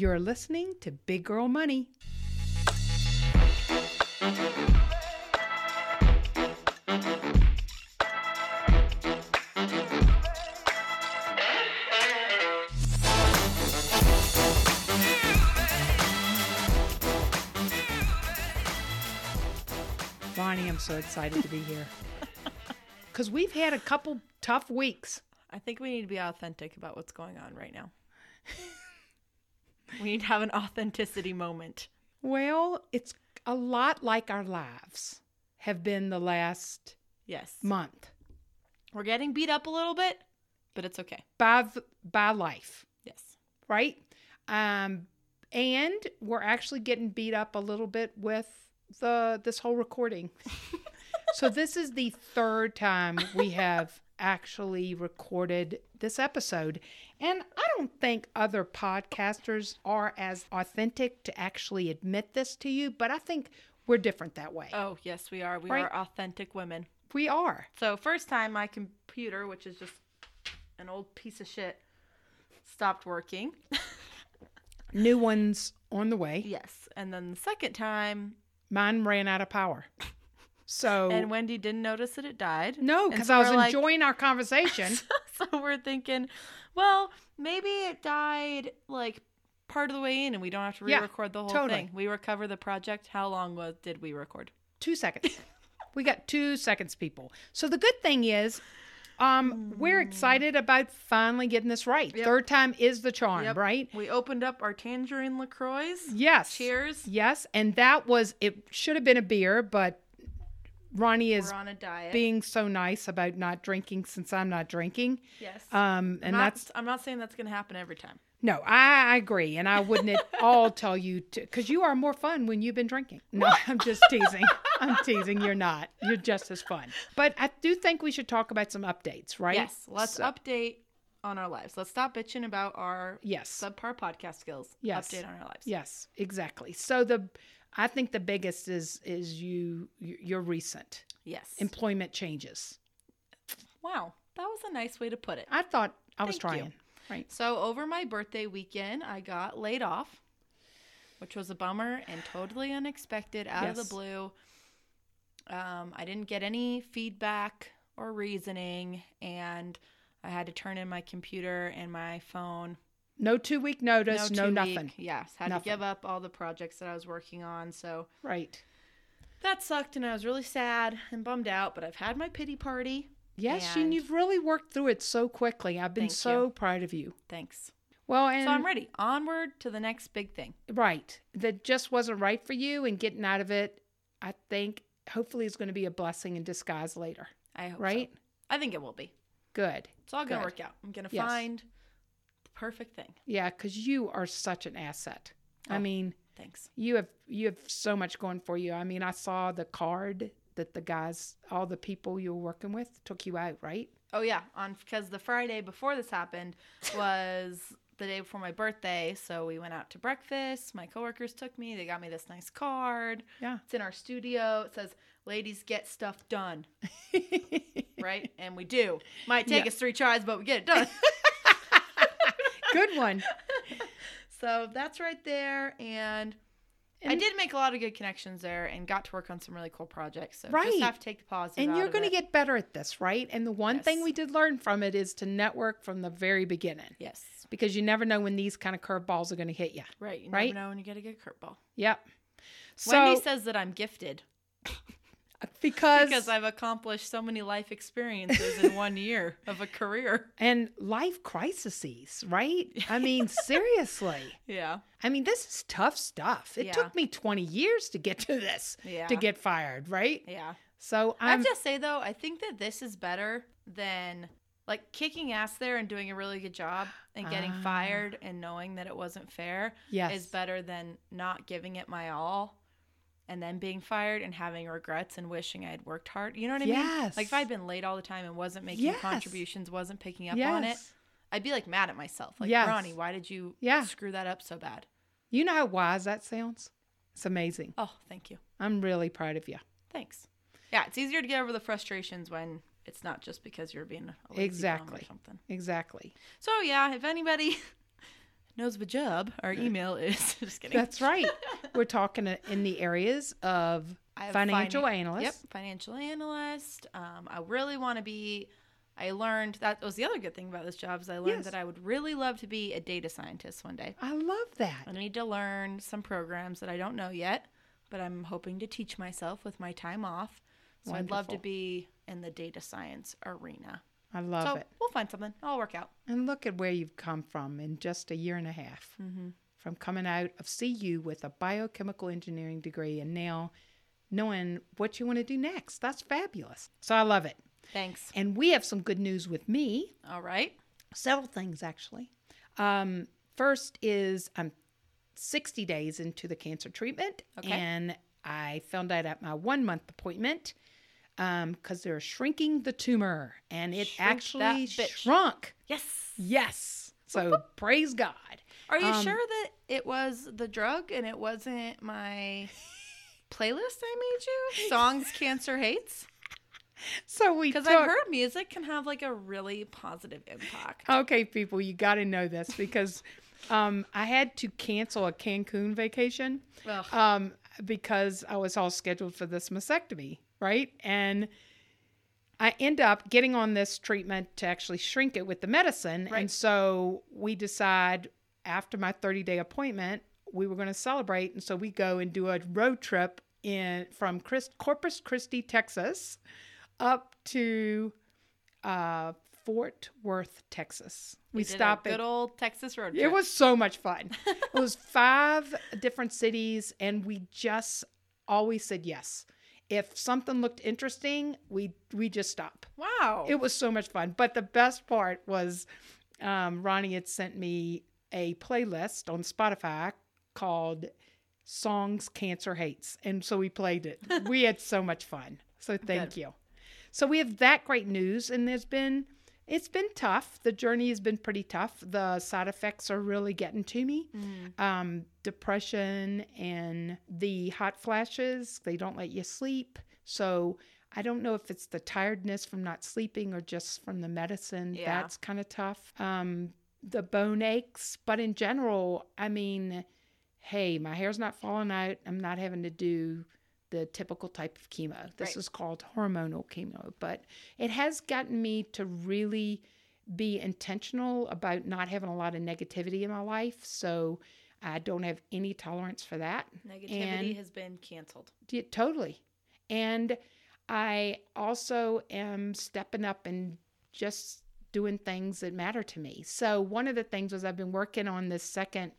You're listening to Big Girl Money. Bonnie, I'm so excited to be here. Because we've had a couple tough weeks. I think we need to be authentic about what's going on right now. we need to have an authenticity moment. Well, it's a lot like our lives have been the last Yes. month We're getting beat up a little bit, but it's okay. by by life, Yes. right? Um, and we're actually getting beat up a little bit with the this whole recording. so this is the third time we have actually recorded this episode. And I don't think other podcasters are as authentic to actually admit this to you, but I think we're different that way. Oh, yes, we are. We Right. are authentic women. We are. So, first time my computer, which is just an old piece of shit, stopped working. New ones on the way. yes. And then the second time, Mine ran out of power. So and Wendy didn't notice that it died. no, because so I was like- enjoying our conversation. so we're thinking, well, maybe it died like part of the way in and we don't have to re-record the whole totally. thing. We recover the project. How long was did we record? two seconds. We got two seconds, people. So the good thing is, um, we're excited about finally getting this right. Hmm. Yep. Third time is the charm, Yep. right? We opened up our tangerine LaCroix. Yes. Cheers. Yes, and that was it. Should have been a beer, but Ronnie is on a diet. being so nice about not drinking since I'm not drinking. yes. Um, and not, that's I'm not saying that's going to happen every time. No, I, I agree, and I wouldn't at all tell you to, because you are more fun when you've been drinking. No, I'm just teasing. I'm teasing. You're not. You're just as fun. But I do think we should talk about some updates, right? Yes. Let's So- update on our lives. Let's stop bitching about our Yes. subpar podcast skills. Yes. Update on our lives. Yes, exactly. So the, I think the biggest is is you your recent Yes. employment changes. wow. That was a nice way to put it. I thought I was Thank you. trying. Right. So over my birthday weekend, I got laid off, which was a bummer and totally unexpected out of the blue. Um, I didn't get any feedback or reasoning, and I had to turn in my computer and my phone. No two week notice. No, two nothing. week- Yes, had Nothing. to give up all the projects that I was working on. So Right. that sucked, and I was really sad and bummed out. But I've had my pity party. Yes, And- and you've really worked through it so quickly. I've been so proud of you. Thanks. Well, and so I'm ready. Onward to the next big thing. right that just wasn't right for you and getting out of it i think hopefully is going to be a blessing in disguise later I hope. so. right I think it will be. good It's all gonna Good. work out. I'm gonna Yes. find perfect thing. yeah because you are such an asset i Oh. mean Thanks. you have you have so much going for you i mean i saw the card that the guys all the people you were working with took you out right Oh yeah, on because the Friday before this happened was the day before my birthday, so we went out to breakfast. My coworkers took me. They got me this nice card. yeah It's in our studio. It says "Ladies get stuff done," right? and we do. Might take Yeah. us three tries, but we get it done. good one so that's right there, and. I did make a lot of good connections there and got to work on some really cool projects. So Right. just have to take the positive. and you're going to get better at this right and the one thing we did learn from it is to network from the very beginning yes, because you never know when these kind of curveballs are going to hit you right. You Right? never know when you get a good curveball. yep so Wendy says that I'm gifted because, because I've accomplished so many life experiences in one year of a career. and life crises, right? I mean, seriously. Yeah. I mean, this is tough stuff. It Yeah. took me 20 years to get to this, Yeah. to get fired, right? Yeah. So I I'm have to say though, I think that this is better than like kicking ass there and doing a really good job and getting Ah. fired and knowing that it wasn't fair yes. is better than not giving it my all and then being fired and having regrets and wishing I had worked hard. You know what I mean? Yes. Like if I'd been late all the time and wasn't making Yes. contributions, wasn't picking up on it, I'd be like mad at myself. Like, Yes. Ronnie, why did you Yeah. screw that up so bad? You know how wise that sounds? It's amazing. Oh, thank you. I'm really proud of you. Thanks. Yeah, it's easier to get over the frustrations when it's not just because you're being a lazy bum Exactly. or something. Exactly. So yeah, if anybody knows the job, our email is just kidding. That's right. We're talking in the areas of financial finan- analyst. Yep, financial analyst. Um, I really want to be. I learned that was the other good thing about this job is I learned Yes. that I would really love to be a data scientist one day. I love that. I need to learn some programs that I don't know yet, but I'm hoping to teach myself with my time off. So I'd love to be in the data science arena. I love so it. we'll find something. It'll work out. And look at where you've come from in just a year and a half. From coming out of CU with a biochemical engineering degree and now knowing what you want to do next. That's fabulous. So I love it. Thanks. And we have some good news with me. All right. Several things, actually. Um, first is I'm 60 days into the cancer treatment, Okay. and I found out at my one month appointment because they're shrinking the tumor, and it Shrink actually shrunk. Yes. Yes. So praise God. Are you Um, sure that it was the drug and it wasn't my playlist I made you? Songs Cancer Hates? So we Because. I've heard music can have like a really positive impact. Okay, people, you got to know this because um, I had to cancel a Cancun vacation. Um, because I was all scheduled for this mastectomy, right? And I end up getting on this treatment to actually shrink it with the medicine. Right. And so we decide after my 30 day appointment, we were going to celebrate. And so we go and do a road trip in from Chris, Corpus Christi, Texas, up to uh, Fort Worth, Texas. We, a stopped at good old Texas road trip. it was so much fun. it was five different cities, and we just always said yes. If something looked interesting, we we just stop. wow. It was so much fun. But the best part was um, Ronnie had sent me a playlist on Spotify called "Songs Cancer Hates," and so we played it. we had so much fun. So thank Good. you. So we have that great news, and there's been it's been tough. The journey has been pretty tough. The side effects are really getting to me. Um, depression and the hot flashes, they don't let you sleep. So I don't know if it's the tiredness from not sleeping or just from the medicine. Yeah. That's kind of tough. Um, the bone aches, but in general, I mean, hey, my hair's not falling out. I'm not having to do the typical type of chemo. This Right. is called hormonal chemo, but it has gotten me to really be intentional about not having a lot of negativity in my life. So I don't have any tolerance for that. Negativity and- has been canceled. Yeah, totally. And I also am stepping up and just doing things that matter to me. So one of the things was I've been working on this second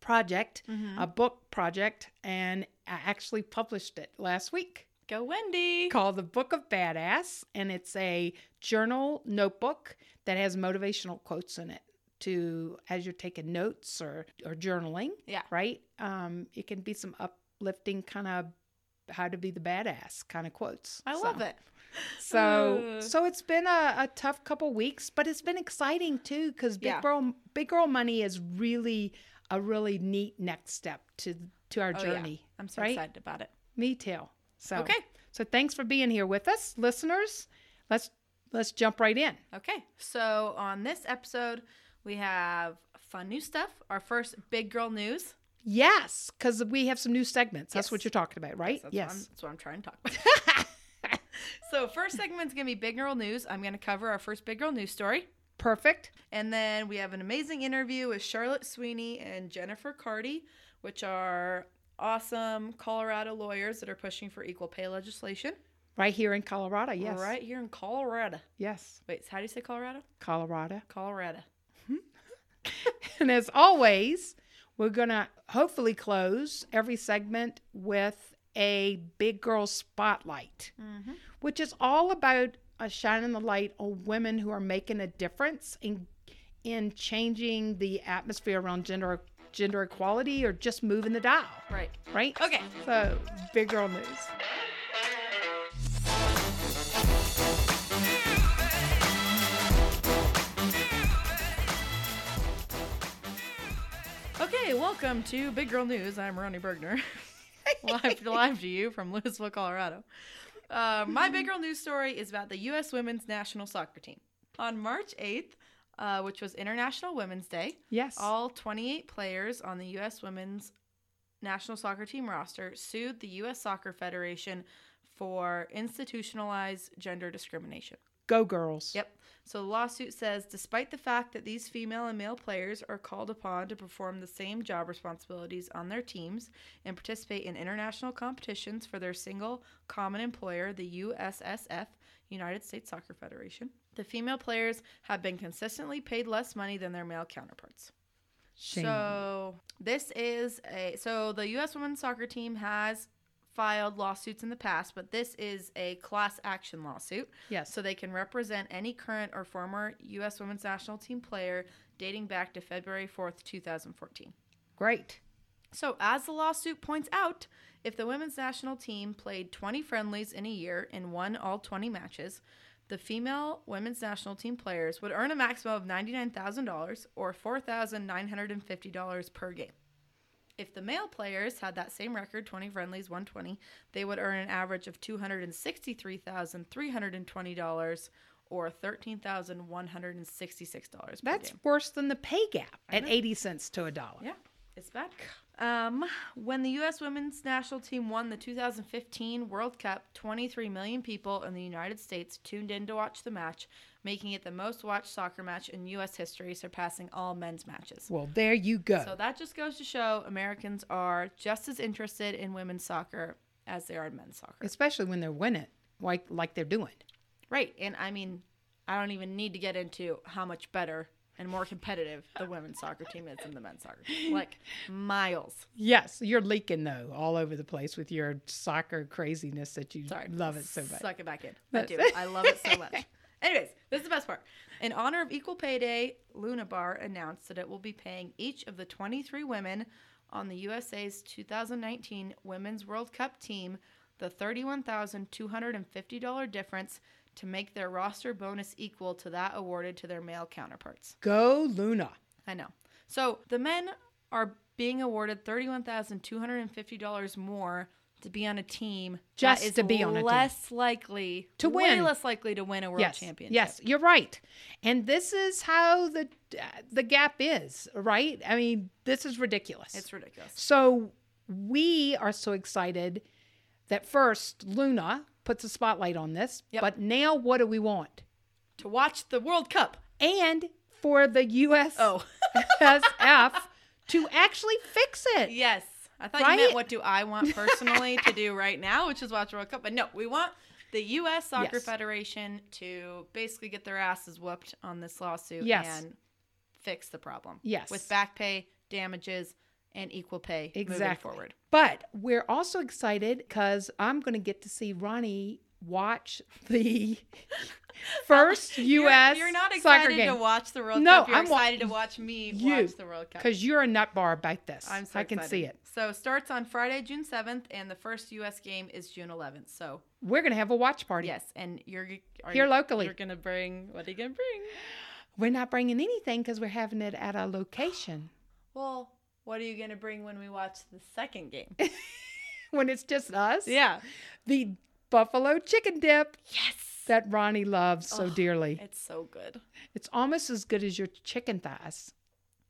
project, mm-hmm. a book project, and I actually published it last week Go Wendy. called The Book of Badass, and it's a journal notebook that has motivational quotes in it to as you're taking notes or or journaling. Yeah. Right? Um, it can be some uplifting kind of how to be the badass kind of quotes. I So- love it. So so it's been a, a tough couple weeks, but it's been exciting too because big Yeah. girl big girl money is really a really neat next step to to our Oh, yeah. journey. I'm so right? excited about it. Me too. So Okay. So thanks for being here with us, listeners. Let's let's jump right in. Okay. So on this episode, we have fun new stuff. Our first big girl news. Yes, because we have some new segments. That's what you're talking about, right? That's yes. What I'm, that's what I'm trying to talk about. so first segment's gonna be big girl news. I'm gonna cover our first big girl news story. Perfect. And then we have an amazing interview with Charlotte Sweeney and Jennifer Carty, which are awesome Colorado lawyers that are pushing for equal pay legislation. Right here in Colorado. Yes. Right here in Colorado. Yes. Wait, how do you say Colorado? Colorado. Colorado. And as always, we're going to hopefully close every segment with a big girl spotlight, Mm-hmm. which is all about uh, shining the light on women who are making a difference in in changing the atmosphere around gender gender equality or just moving the dial, Right. right? Okay. So, big girl news. Okay, welcome to Big Girl News. I'm Ronnie Bergner, live, live to you from Louisville, Colorado. Uh, my Big Girl News story is about the U.S. women's national soccer team. On March 8th, uh, which was International Women's Day. Yes. All 28 players on the U.S. women's national soccer team roster sued the U.S. Soccer Federation for institutionalized gender discrimination. Go girls. Yep. So the lawsuit says despite the fact that these female and male players are called upon to perform the same job responsibilities on their teams and participate in international competitions for their single common employer, the USSF, United States Soccer Federation, the female players have been consistently paid less money than their male counterparts. Shame. So this is a so the U.S. women's soccer team has filed lawsuits in the past, but this is a class action lawsuit. yes. So they can represent any current or former U.S. women's national team player dating back to February 4th, 2014. Great. So, as the lawsuit points out, if the women's national team played 20 friendlies in a year and won all 20 matches, the female women's national team players would earn a maximum of $99,000 or $4,950 per game. If the male players had that same record, 20 friendlies, 120, they would earn an average of $263,320 or $13,166 per That's game. worse than the pay gap at 80 cents to a dollar. Yeah, it's bad. Um, when the U.S. women's national team won the 2015 World Cup, 23 million people in the United States tuned in to watch the match, making it the most watched soccer match in U.S. history, surpassing all men's matches. Well, there you go. So that just goes to show Americans are just as interested in women's soccer as they are in men's soccer. Especially when they're winning, like like they're doing. Right. And I mean, I don't even need to get into how much better and more competitive the women's soccer team is than the men's soccer team. Like miles. Yes, you're leaking though all over the place with your soccer craziness that you Sorry. love it so much. Suck it back in. I do. I love it so much. Anyways, this is the best part. In honor of Equal Pay Day, Luna Bar announced that it will be paying each of the 23 women on the USA's 2019 Women's World Cup team the $31,250 difference to make their roster bonus equal to that awarded to their male counterparts. Go Luna. I know. So the men are being awarded thirty-one thousand two hundred and fifty dollars more to be on a team Just that is to be on a team. less likely To way win. less likely to win a world yes, championship. yes, you're right. And this is how the uh, the gap is, right? I mean, this is ridiculous. it's ridiculous. So we are so excited that first Luna puts a spotlight on this, Yep. but now what do we want? To watch the World Cup. And for the US Oh, SF to actually fix it. yes. I thought Right? you meant what do I want personally to do right now, which is watch the World Cup. But no, we want the U.S. Soccer Yes. Federation to basically get their asses whooped on this lawsuit Yes. and fix the problem. Yes. with back pay, damages, and equal pay moving Exactly. forward. But we're also excited because I'm going to get to see Ronnie watch the first U.S. You're, you're not excited to watch the World No, Cup. You're I'm wa- excited to watch me You, watch the World Cup. because you're a nut bar about this. I'm so I can see it. So it starts on Friday, June 7th, and the first U.S. game is June 11th. So We're going to have a watch party. yes, and you're are Here you- locally. You're gonna bring what are you gonna bring? We're not bringing anything because we're having it at a location Well, what are you gonna bring when we watch the second game? when it's just us. yeah. The buffalo chicken dip Yes. that Ronnie loves so dearly. It's so good. It's almost as good as your chicken thighs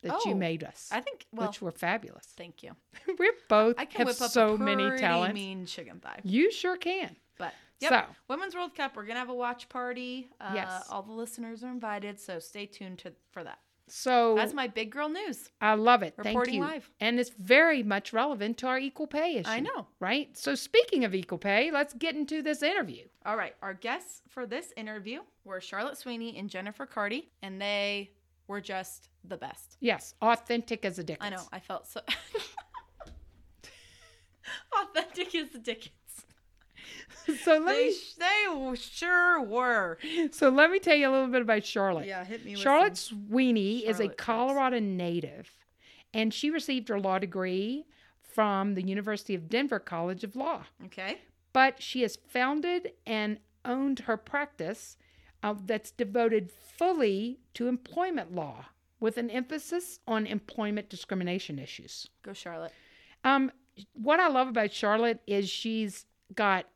that you Oh, made us, I think. Well, which were fabulous. thank you. We're both I can have whip up so many talents. mean chicken thigh. You sure can. But yep, So Women's World Cup. We're gonna have a watch party. Uh, Yes. All the listeners are invited, so stay tuned to for that. So That's my big girl news. I love it. Thank Reporting you. live. And it's very much relevant to our equal pay issue. I know. Right? So speaking of equal pay, let's get into this interview. All right, our guests for this interview were Charlotte Sweeney and Jennifer Carty, and they were just the best. Yes, authentic as a Dickens. I know. I felt so authentic as a Dickens. So let They, me they sure were. so let me tell you a little bit about Charlotte. Yeah, hit me. With Charlotte Sweeney is a Charlotte. Colorado native, and she received her law degree from the University of Denver College of Law. Okay. But she has founded and owned her practice uh, that's devoted fully to employment law with an emphasis on employment discrimination issues. Go Charlotte. Um, what I love about Charlotte is she's got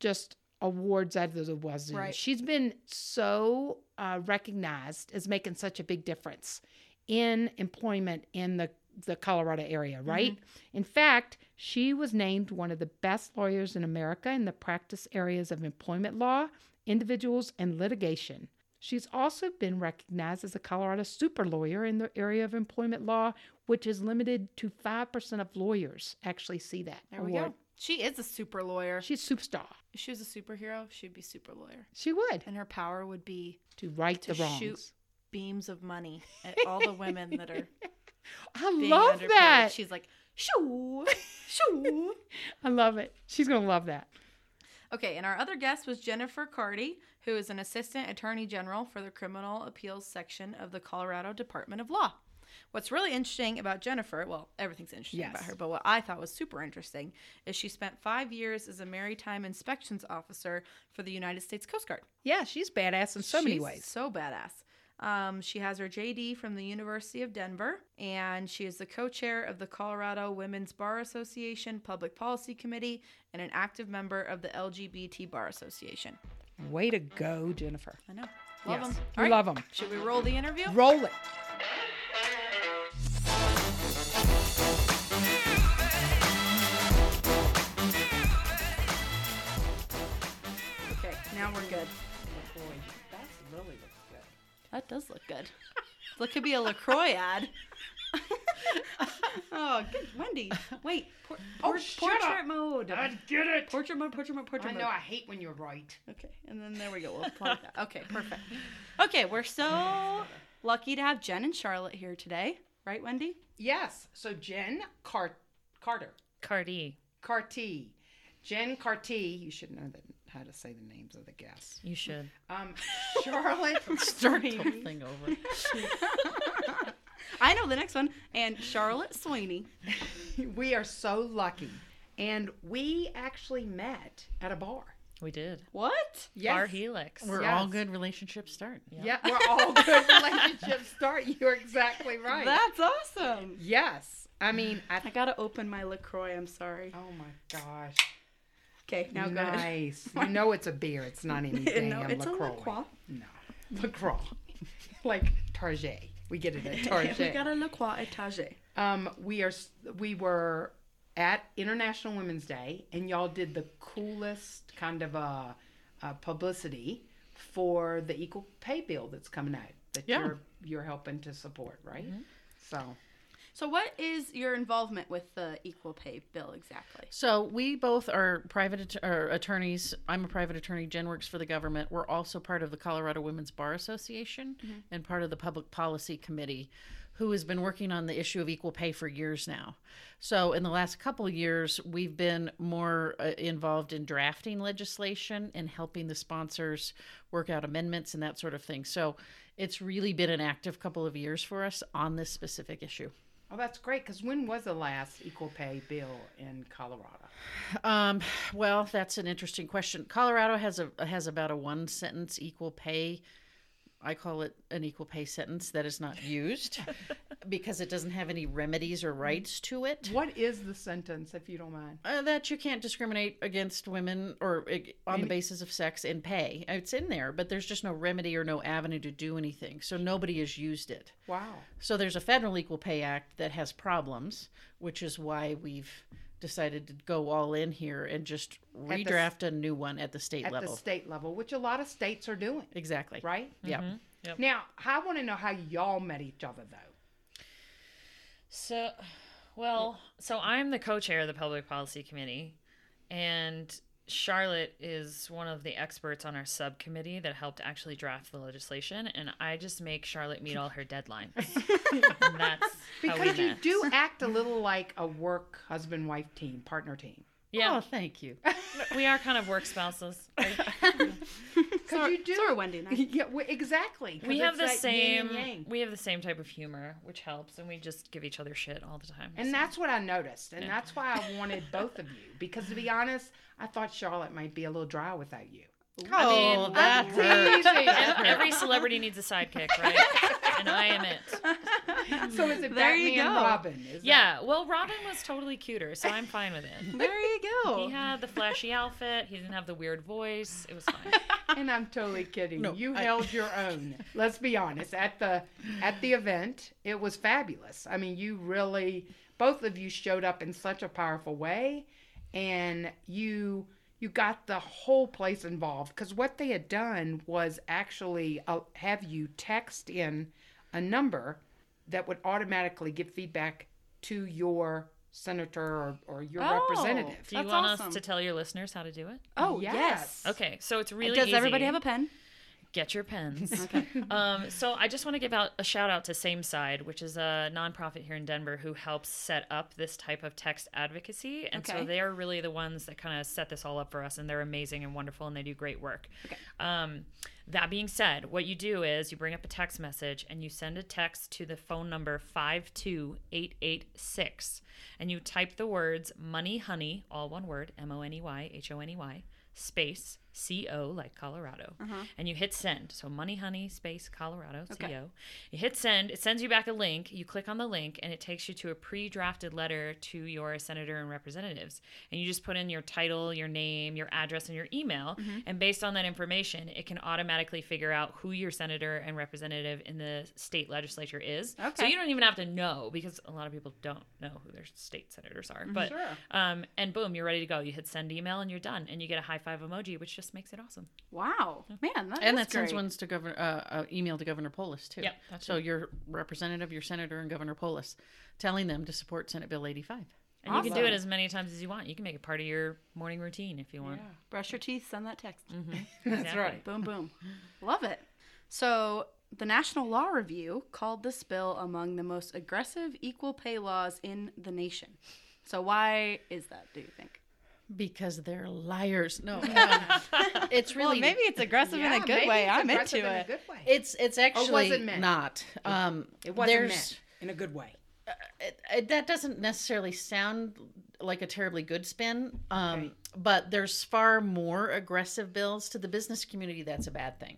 just awards out of the wazoo. Right. She's been so uh, recognized as making such a big difference in employment in the the Colorado area, right? In fact, she was named one of the best lawyers in America in the practice areas of employment law, individuals, and litigation. She's also been recognized as a Colorado super lawyer in the area of employment law, which is limited to 5% of lawyers actually see that There we award. She is a super lawyer. She's a superstar. If she was a superhero, she'd be super lawyer. She would And her power would be to right to the wrongs. shoot beams of money at all the women that are I love underpaid. that. She's like, shoo, shoo. I love it. She's gonna love that. Okay, and our other guest was Jennifer Carty, who is an assistant attorney general for the criminal appeals section of the Colorado Department of Law. What's really interesting about Jennifer, well, everything's interesting about her, but what I thought was super interesting is she spent five years as a maritime inspections officer for the United States Coast Guard. Yeah, she's badass in so many ways. So badass. Um, she has her JD from the University of Denver, and she is the co chair of the Colorado Women's Bar Association Public Policy Committee and an active member of the LGBT Bar Association. Way to go, Jennifer. I know. Love yes, them. we love them. Should we roll the interview? Roll it. Now we're good. Boy, that really looks good. That does look good. That could be a LaCroix ad. oh, good. Wendy. Wait. Por- oh, por- Oh, shut portrait up. mode. I get it. Portrait mode, portrait mode, portrait I mode. know. I hate when you're right. Okay, and then there we go. We'll plug that. Okay, perfect. Okay, we're so lucky to have Jen and Charlotte here today, right, Wendy? Yes. So Jen Car- Carter, Cardi, Carty, Jen Carty. You should know that, how to say the names of the guests. you should Um, Charlotte. start the whole thing over. I know the next one, and Charlotte Sweeney. we are so lucky, and we actually met at a bar. We did. What? Yes. Bar Helix. Where Yes. all good relationships start. Yeah, we're all good relationships start. You're exactly right. That's awesome. yes. I mean, I I gotta open my LaCroix. I'm sorry. Oh my gosh. Okay, now go ahead. nice. You know it's a beer. It's not any damn no, it's a LaCroix. LaCroix. No. LaCroix. like Target. We get it at Target. we got a LaCroix etage. um, we are we were at International Women's Day and y'all did the coolest kind of uh, uh, publicity for the equal pay bill that's coming out that Yeah. you're you're helping to support, right? So So, what is your involvement with the equal pay bill exactly? So we both are private att- or attorneys. I'm a private attorney. Jen works for the government. We're also part of the Colorado Women's Bar Association and part of the Public Policy Committee, who has been working on the issue of equal pay for years now. So in the last couple of years, we've been more uh, involved in drafting legislation and helping the sponsors work out amendments and that sort of thing. So it's really been an active couple of years for us on this specific issue. Oh, that's great. Because when was the last equal pay bill in Colorado? Um, well, that's an interesting question. Colorado has a has about a one sentence equal pay. I call it an equal pay sentence that is not used because it doesn't have any remedies or rights to it. What is the sentence, if you don't mind? Uh, that you can't discriminate against women or uh, on the basis of sex in pay. It's in there, but there's just no remedy or no avenue to do anything. So nobody has used it. Wow. So there's a federal Equal Pay Act that has problems, which is why we've decided to go all in here and just the redraft a new one at the state At level. At the state level, which a lot of states are doing, exactly. right? Mm-hmm. Yeah. Yep. Now, I want to know how y'all met each other, though. So, well, so I'm the co-chair of the Public Policy Committee, and Charlotte is one of the experts on our subcommittee that helped actually draft the legislation, and I just make Charlotte meet all her deadlines. and that's how we Because you met. do act a little like a work husband wife team, partner team. Yeah, Oh, thank you. we are kind of work spouses. Because you do. So Wendy and I. Yeah, well, exactly. 'cause we have the that same we have the same type of humor, which helps, and we just give each other shit all the time. And so. that's what I noticed. And that's why I wanted both of you. Because to be honest, I thought Charlotte might be a little dry without you. oh, mean, that I'm hurt. every celebrity needs a sidekick, right? And I am it. So is it There you go. Robin? Is that- Yeah, well, Robin was totally cuter, so I'm fine with it. There you go. He had the flashy outfit. He didn't have the weird voice. It was fine. And I'm totally kidding. No, you I- held your own. Let's be honest. At the at the event, it was fabulous. I mean, you really both of you showed up in such a powerful way and you you got the whole place involved because what they had done was actually uh, have you text in a number that would automatically give feedback to your senator or, or your Oh. representative. Do you That's want awesome. us to tell your listeners how to do it? oh Yes. yes. Okay, so it's really Does easy. everybody have a pen? Get your pens. Okay. um, so I just want to give out a shout out to Same Side, which is a nonprofit here in Denver who helps set up this type of text advocacy. And Okay. so they are really the ones that kind of set this all up for us, and they're amazing and wonderful, and they do great work. Okay. Um, that being said, what you do is you bring up a text message and you send a text to the phone number 52886 and you type the words money honey, all one word, M O N E Y H O N E Y, space C O like Colorado. Uh-huh. And you hit send. So money honey space Colorado C O. Okay. You hit send, it sends you back a link. You click on the link and it takes you to a pre-drafted letter to your senator and representatives. And you just put in your title, your name, your address and your email mm-hmm. and based on that information, it can automatically figure out who your senator and representative in the state legislature is. Okay. So you don't even have to know because a lot of people don't know who their state senators are. Mm-hmm. But Sure. um, and boom, you're ready to go. You hit send email and you're done, and you get a high five emoji, which just makes it awesome. Wow, man, that and is that sends ones to governor uh, uh, email to Governor Polis too. Yep, that's so your representative, your senator, and Governor Polis, telling them to support Senate Bill 85. And you can do it as many times as you want. You can make it part of your morning routine if you want. Yeah. Brush your teeth, send that text. That's Exactly. right. Boom, boom. Love it. So, the National Law Review called this bill among the most aggressive equal pay laws in the nation. So, why is that, do you think? Because they're liars. No, um, it's really well, maybe it's aggressive in a good way. I'm aggressive into in a it. good way. it's it's actually it not. Um, It wasn't meant in a good way. it, it- that doesn't necessarily sound like a terribly good spin. Um, Okay. But there's far more aggressive bills to the business community. That's a bad thing.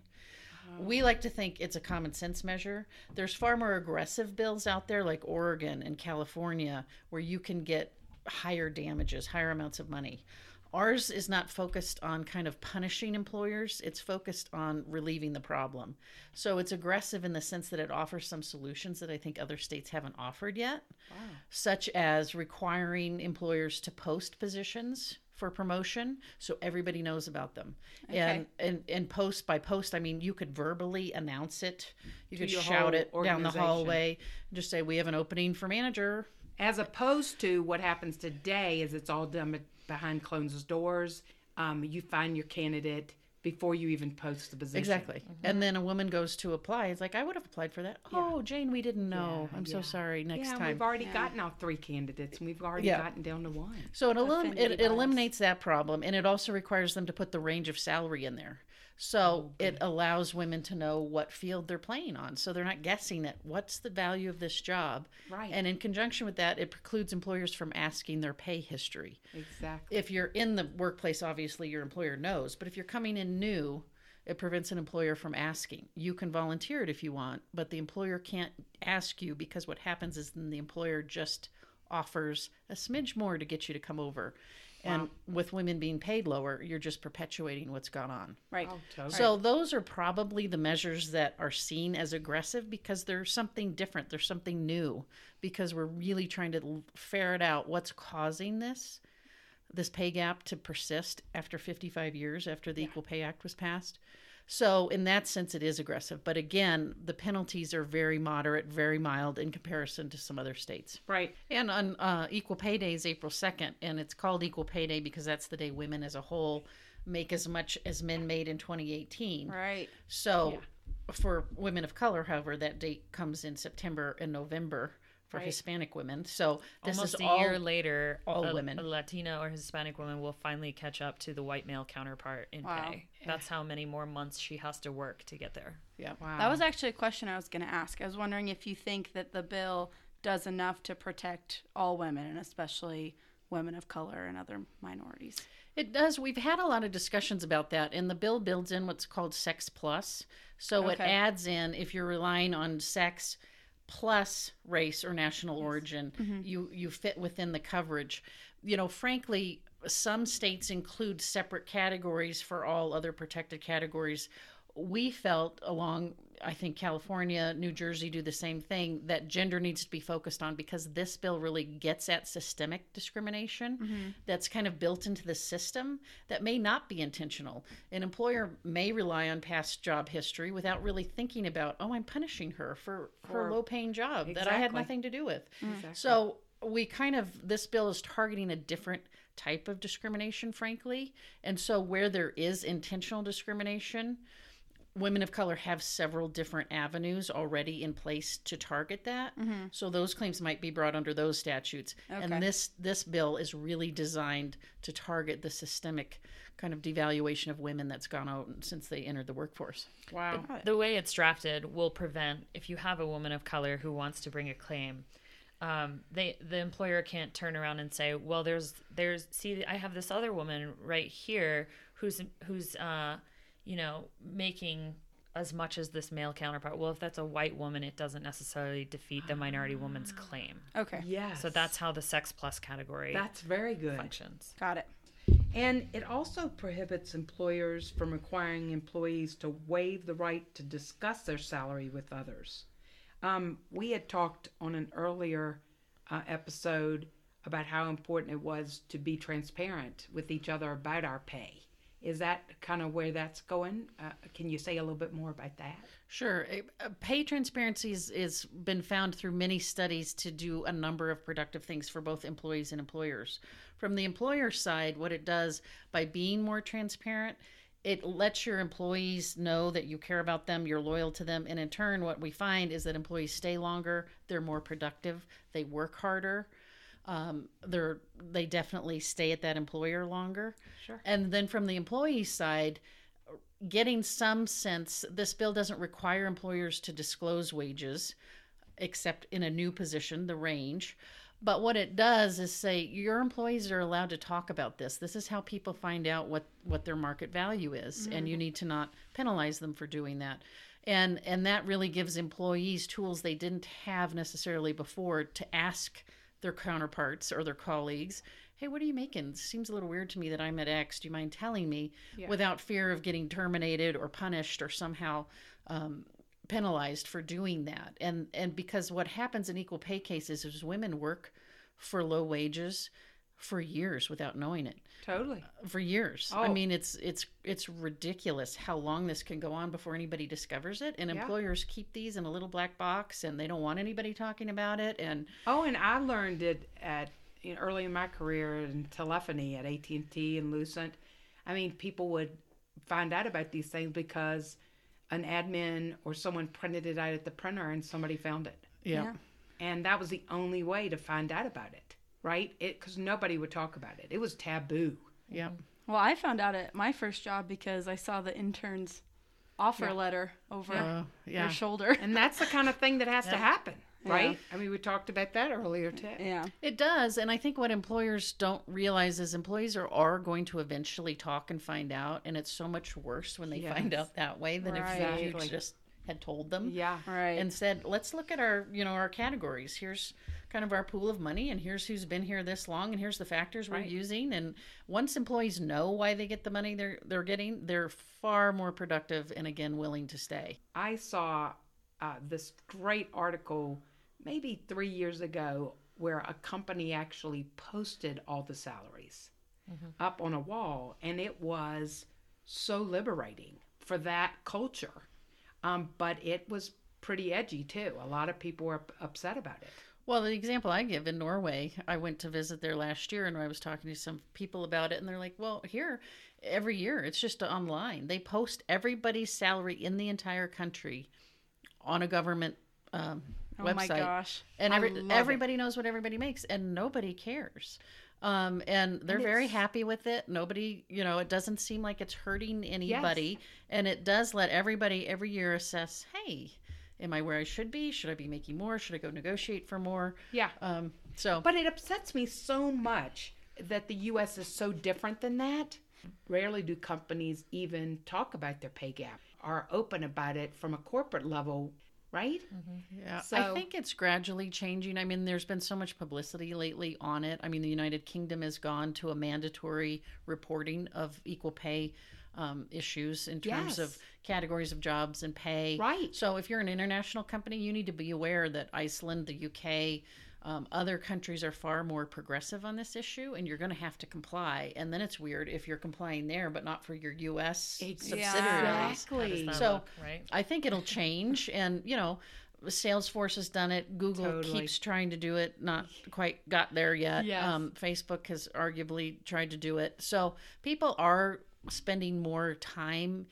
We like to think it's a common sense measure. There's far more aggressive bills out there, like Oregon and California, where you can get higher damages, higher amounts of money. Ours is not focused on kind of punishing employers, it's focused on relieving the problem. So it's aggressive in the sense that it offers some solutions that I think other states haven't offered yet, such as requiring employers to post positions for promotion so everybody knows about them. okay. And, and and post by post, I mean you could verbally announce it. You could shout it down the hallway, just say we have an opening for manager. As opposed to what happens today is it's all done behind closed doors. Um, you find your candidate before you even post the position. Exactly. And then a woman goes to apply. It's like, I would have applied for that. Oh, Jane, we didn't know. Yeah, I'm so sorry. Next yeah, time. we've already gotten our three candidates, and we've already Yeah. gotten down to one. So it, elim- it, it eliminates that problem, and it also requires them to put the range of salary in there. So it allows women to know what field they're playing on, so they're not guessing at what's the value of this job. Right. And in conjunction with that, it precludes employers from asking their pay history. Exactly. If you're in the workplace, obviously your employer knows, but if you're coming in new, it prevents an employer from asking. You can volunteer it if you want, but the employer can't ask you because what happens is then the employer just offers a smidge more to get you to come over. And with women being paid lower, you're just perpetuating what's gone on. Right. Oh, totally. So those are probably the measures that are seen as aggressive because there's something different, there's something new because we're really trying to ferret out what's causing this this pay gap to persist after 55 years after the Equal Pay Act was passed. So in that sense it is aggressive, but again, the penalties are very moderate, very mild in comparison to some other states. right. And on uh, Equal Pay Day is April 2nd, and it's called Equal Pay Day because that's the day women as a whole make as much as men made in 2018. Right. So for women of color, however, that date comes in September and November for Right. Hispanic women. So this Almost is a all, year later, all a, women. a Latina or Hispanic woman will finally catch up to the white male counterpart in Wow. pay. That's how many more months she has to work to get there. Yeah. Wow. That was actually a question I was going to ask. I was wondering if you think that the bill does enough to protect all women, and especially women of color and other minorities. It does. We've had a lot of discussions about that, and the bill builds in what's called sex plus. So it adds in if you're relying on sex plus race or national origin, mm-hmm. you you fit within the coverage. You know, frankly, some states include separate categories for all other protected categories. We felt along I think California, New Jersey do the same thing that gender needs to be focused on because this bill really gets at systemic discrimination mm-hmm. that's kind of built into the system that may not be intentional. An employer may rely on past job history without really thinking about, oh, I'm punishing her for her low paying job that I had nothing to do with. Mm-hmm. Exactly. So we kind of this bill is targeting a different type of discrimination, frankly. And so where there is intentional discrimination, women of color have several different avenues already in place to target that. So those claims might be brought under those statutes. Okay. And this this bill is really designed to target the systemic kind of devaluation of women that's gone out since they entered the workforce. wow. the way it's drafted will prevent if you have a woman of color who wants to bring a claim um, they the employer can't turn around and say well there's there's see i have this other woman right here who's who's uh, you know making as much as this male counterpart well if that's a white woman it doesn't necessarily defeat the minority woman's claim Okay. Yeah. so that's how the sex plus category that's very good. functions Got it. And it also prohibits employers from requiring employees to waive the right to discuss their salary with others. Um, we had talked on an earlier uh, episode about how important it was to be transparent with each other about our pay. Is that kind of where that's going? Uh, can you say a little bit more about that? Sure. Pay transparency is been found through many studies to do a number of productive things for both employees and employers. From the employer side, what it does by being more transparent, it lets your employees know that you care about them, you're loyal to them, and in turn, what we find is that employees stay longer, they're more productive, they work harder. Um, they're they definitely stay at that employer longer. Sure. And then from the employee side, getting some sense this bill doesn't require employers to disclose wages except in a new position the range but what it does is say your employees are allowed to talk about this this is how people find out what what their market value is and you need to not penalize them for doing that and and that really gives employees tools they didn't have necessarily before to ask their counterparts or their colleagues hey what are you making? Seems a little weird to me that i'm at x. Do you mind telling me? Without fear of getting terminated or punished or somehow um, penalized for doing that. And and because what happens in equal pay cases is women work for low wages for years without knowing it Totally. Uh, for years i Oh. mean it's it's it's ridiculous how long this can go on before anybody discovers it and Yeah. employers keep these in a little black box and they don't want anybody talking about it and Oh, and I learned it at you know, early in my career in telephony at AT and T and Lucent. I mean, people would find out about these things because an admin or someone printed it out at the printer and somebody found it, Yeah. and that was the only way to find out about it, right? It because nobody would talk about it. It was taboo. yeah Well, I found out at my first job because I saw the intern's offer Yeah. letter over uh, yeah their shoulder. And that's the kind of thing that has to happen, Yeah. right? I mean, we talked about that earlier too. Yeah. It does. And I think what employers don't realize is employees are, are going to eventually talk and find out. And it's so much worse when they find out that way than if you Exactly. just had told them Yeah. Right. and said, let's look at our, you know, our categories. Here's kind of our pool of money and here's who's been here this long and here's the factors we're using. And once employees know why they get the money they're, they're getting, they're far more productive and again, willing to stay. I saw uh, this great article maybe three years ago where a company actually posted all the salaries up on a wall, and it was so liberating for that culture. Um, but it was pretty edgy too. A lot of people were up- upset about it. Well, the example I give in Norway, I went to visit there last year and I was talking to some people about it, and they're like, well, here, every year, it's just online. They post everybody's salary in the entire country on a government um, oh website. my gosh. And every, love it. everybody knows what everybody makes, and nobody cares. Um, and they're And very happy with it. Nobody, you know, it doesn't seem like it's hurting anybody. And it does let everybody every year assess hey, am I where I should be? Should I be making more? Should I go negotiate for more? Yeah. Um, so But it upsets me so much that the U.S. is so different than that. Rarely do companies even talk about their pay gap, are open about it from a corporate level, right? Yeah, So, I think it's gradually changing. I mean, there's been so much publicity lately on it. I mean, the United Kingdom has gone to a mandatory reporting of equal pay um, issues in terms of categories of jobs and pay. Right. So, if you're an international company, you need to be aware that Iceland, the UK, um, other countries are far more progressive on this issue, and you're going to have to comply. And then it's weird if you're complying there, but not for your U.S. subsidiaries. How Exactly. does that So- look, right? I think it'll change, and you know, Salesforce has done it. Google Totally. keeps trying to do it, not quite got there yet. Yes. Um, Facebook has arguably tried to do it. So people are spending more time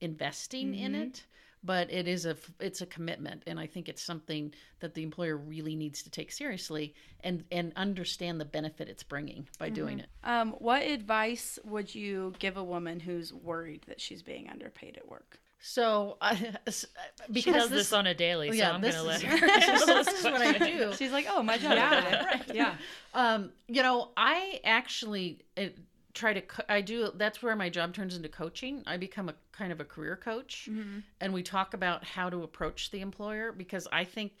investing in it, but it is a it's a commitment, and I think it's something that the employer really needs to take seriously and and understand the benefit it's bringing by doing it. Um, what advice would you give a woman who's worried that she's being underpaid at work? So, uh, because She does this, on a daily, so yeah, I'm this gonna let her. this is what I do. She's like, oh, my job. Yeah. Yeah. Um, you know, I actually try to. Co- I do. That's where my job turns into coaching. I become a kind of a career coach, mm-hmm. and we talk about how to approach the employer because I think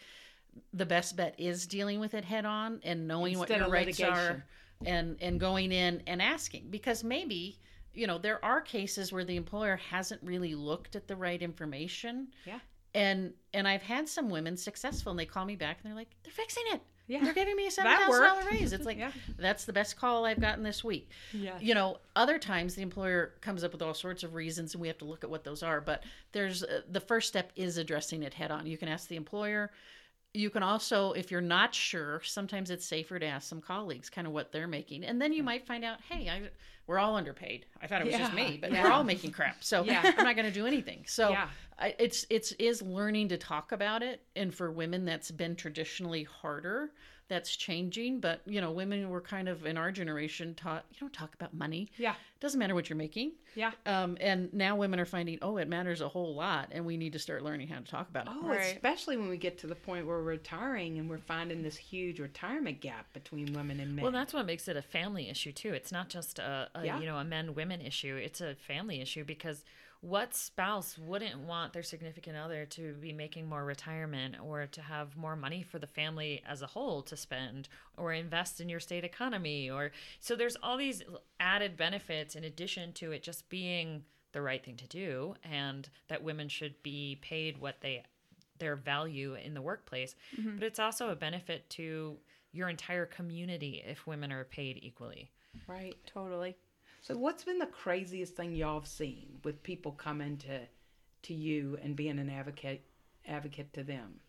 the best bet is dealing with it head on and knowing Instead what your rights are, and and going in and asking because maybe. You know, there are cases where the employer hasn't really looked at the right information. Yeah. And and I've had some women successful and they call me back and they're like, they're fixing it. Yeah. They're giving me a seven thousand dollar raise. It's like Yeah. that's the best call I've gotten this week. Yeah. You know, other times the employer comes up with all sorts of reasons, and we have to look at what those are. But there's uh, the first step is addressing it head on. You can ask the employer. You can also, if you're not sure, sometimes it's safer to ask some colleagues kind of what they're making, and then you might find out, hey, I, we're all underpaid. I thought it was just me, but yeah. we're all making crap. So Yeah. I'm not going to do anything. So Yeah. I, it's it's is learning to talk about it, and for women that's been traditionally harder. That's changing, but you know, women were kind of in our generation taught you don't talk about money. Yeah. it doesn't matter what you're making. Yeah. Um, and now women are finding, oh, it matters a whole lot, and we need to start learning how to talk about it. Oh, Right. especially when we get to the point where we're retiring and we're finding this huge retirement gap between women and men. Well, that's what makes it a family issue too. It's not just a, a Yeah. you know a men women issue. It's a family issue because what spouse wouldn't want their significant other to be making more retirement or to have more money for the family as a whole to spend or invest in your state economy or so there's all these added benefits in addition to it just being the right thing to do and that women should be paid what they their value in the workplace mm-hmm. but it's also a benefit to your entire community if women are paid equally right. Totally. So, what's been the craziest thing y'all have seen with people coming to to you and being an advocate advocate to them?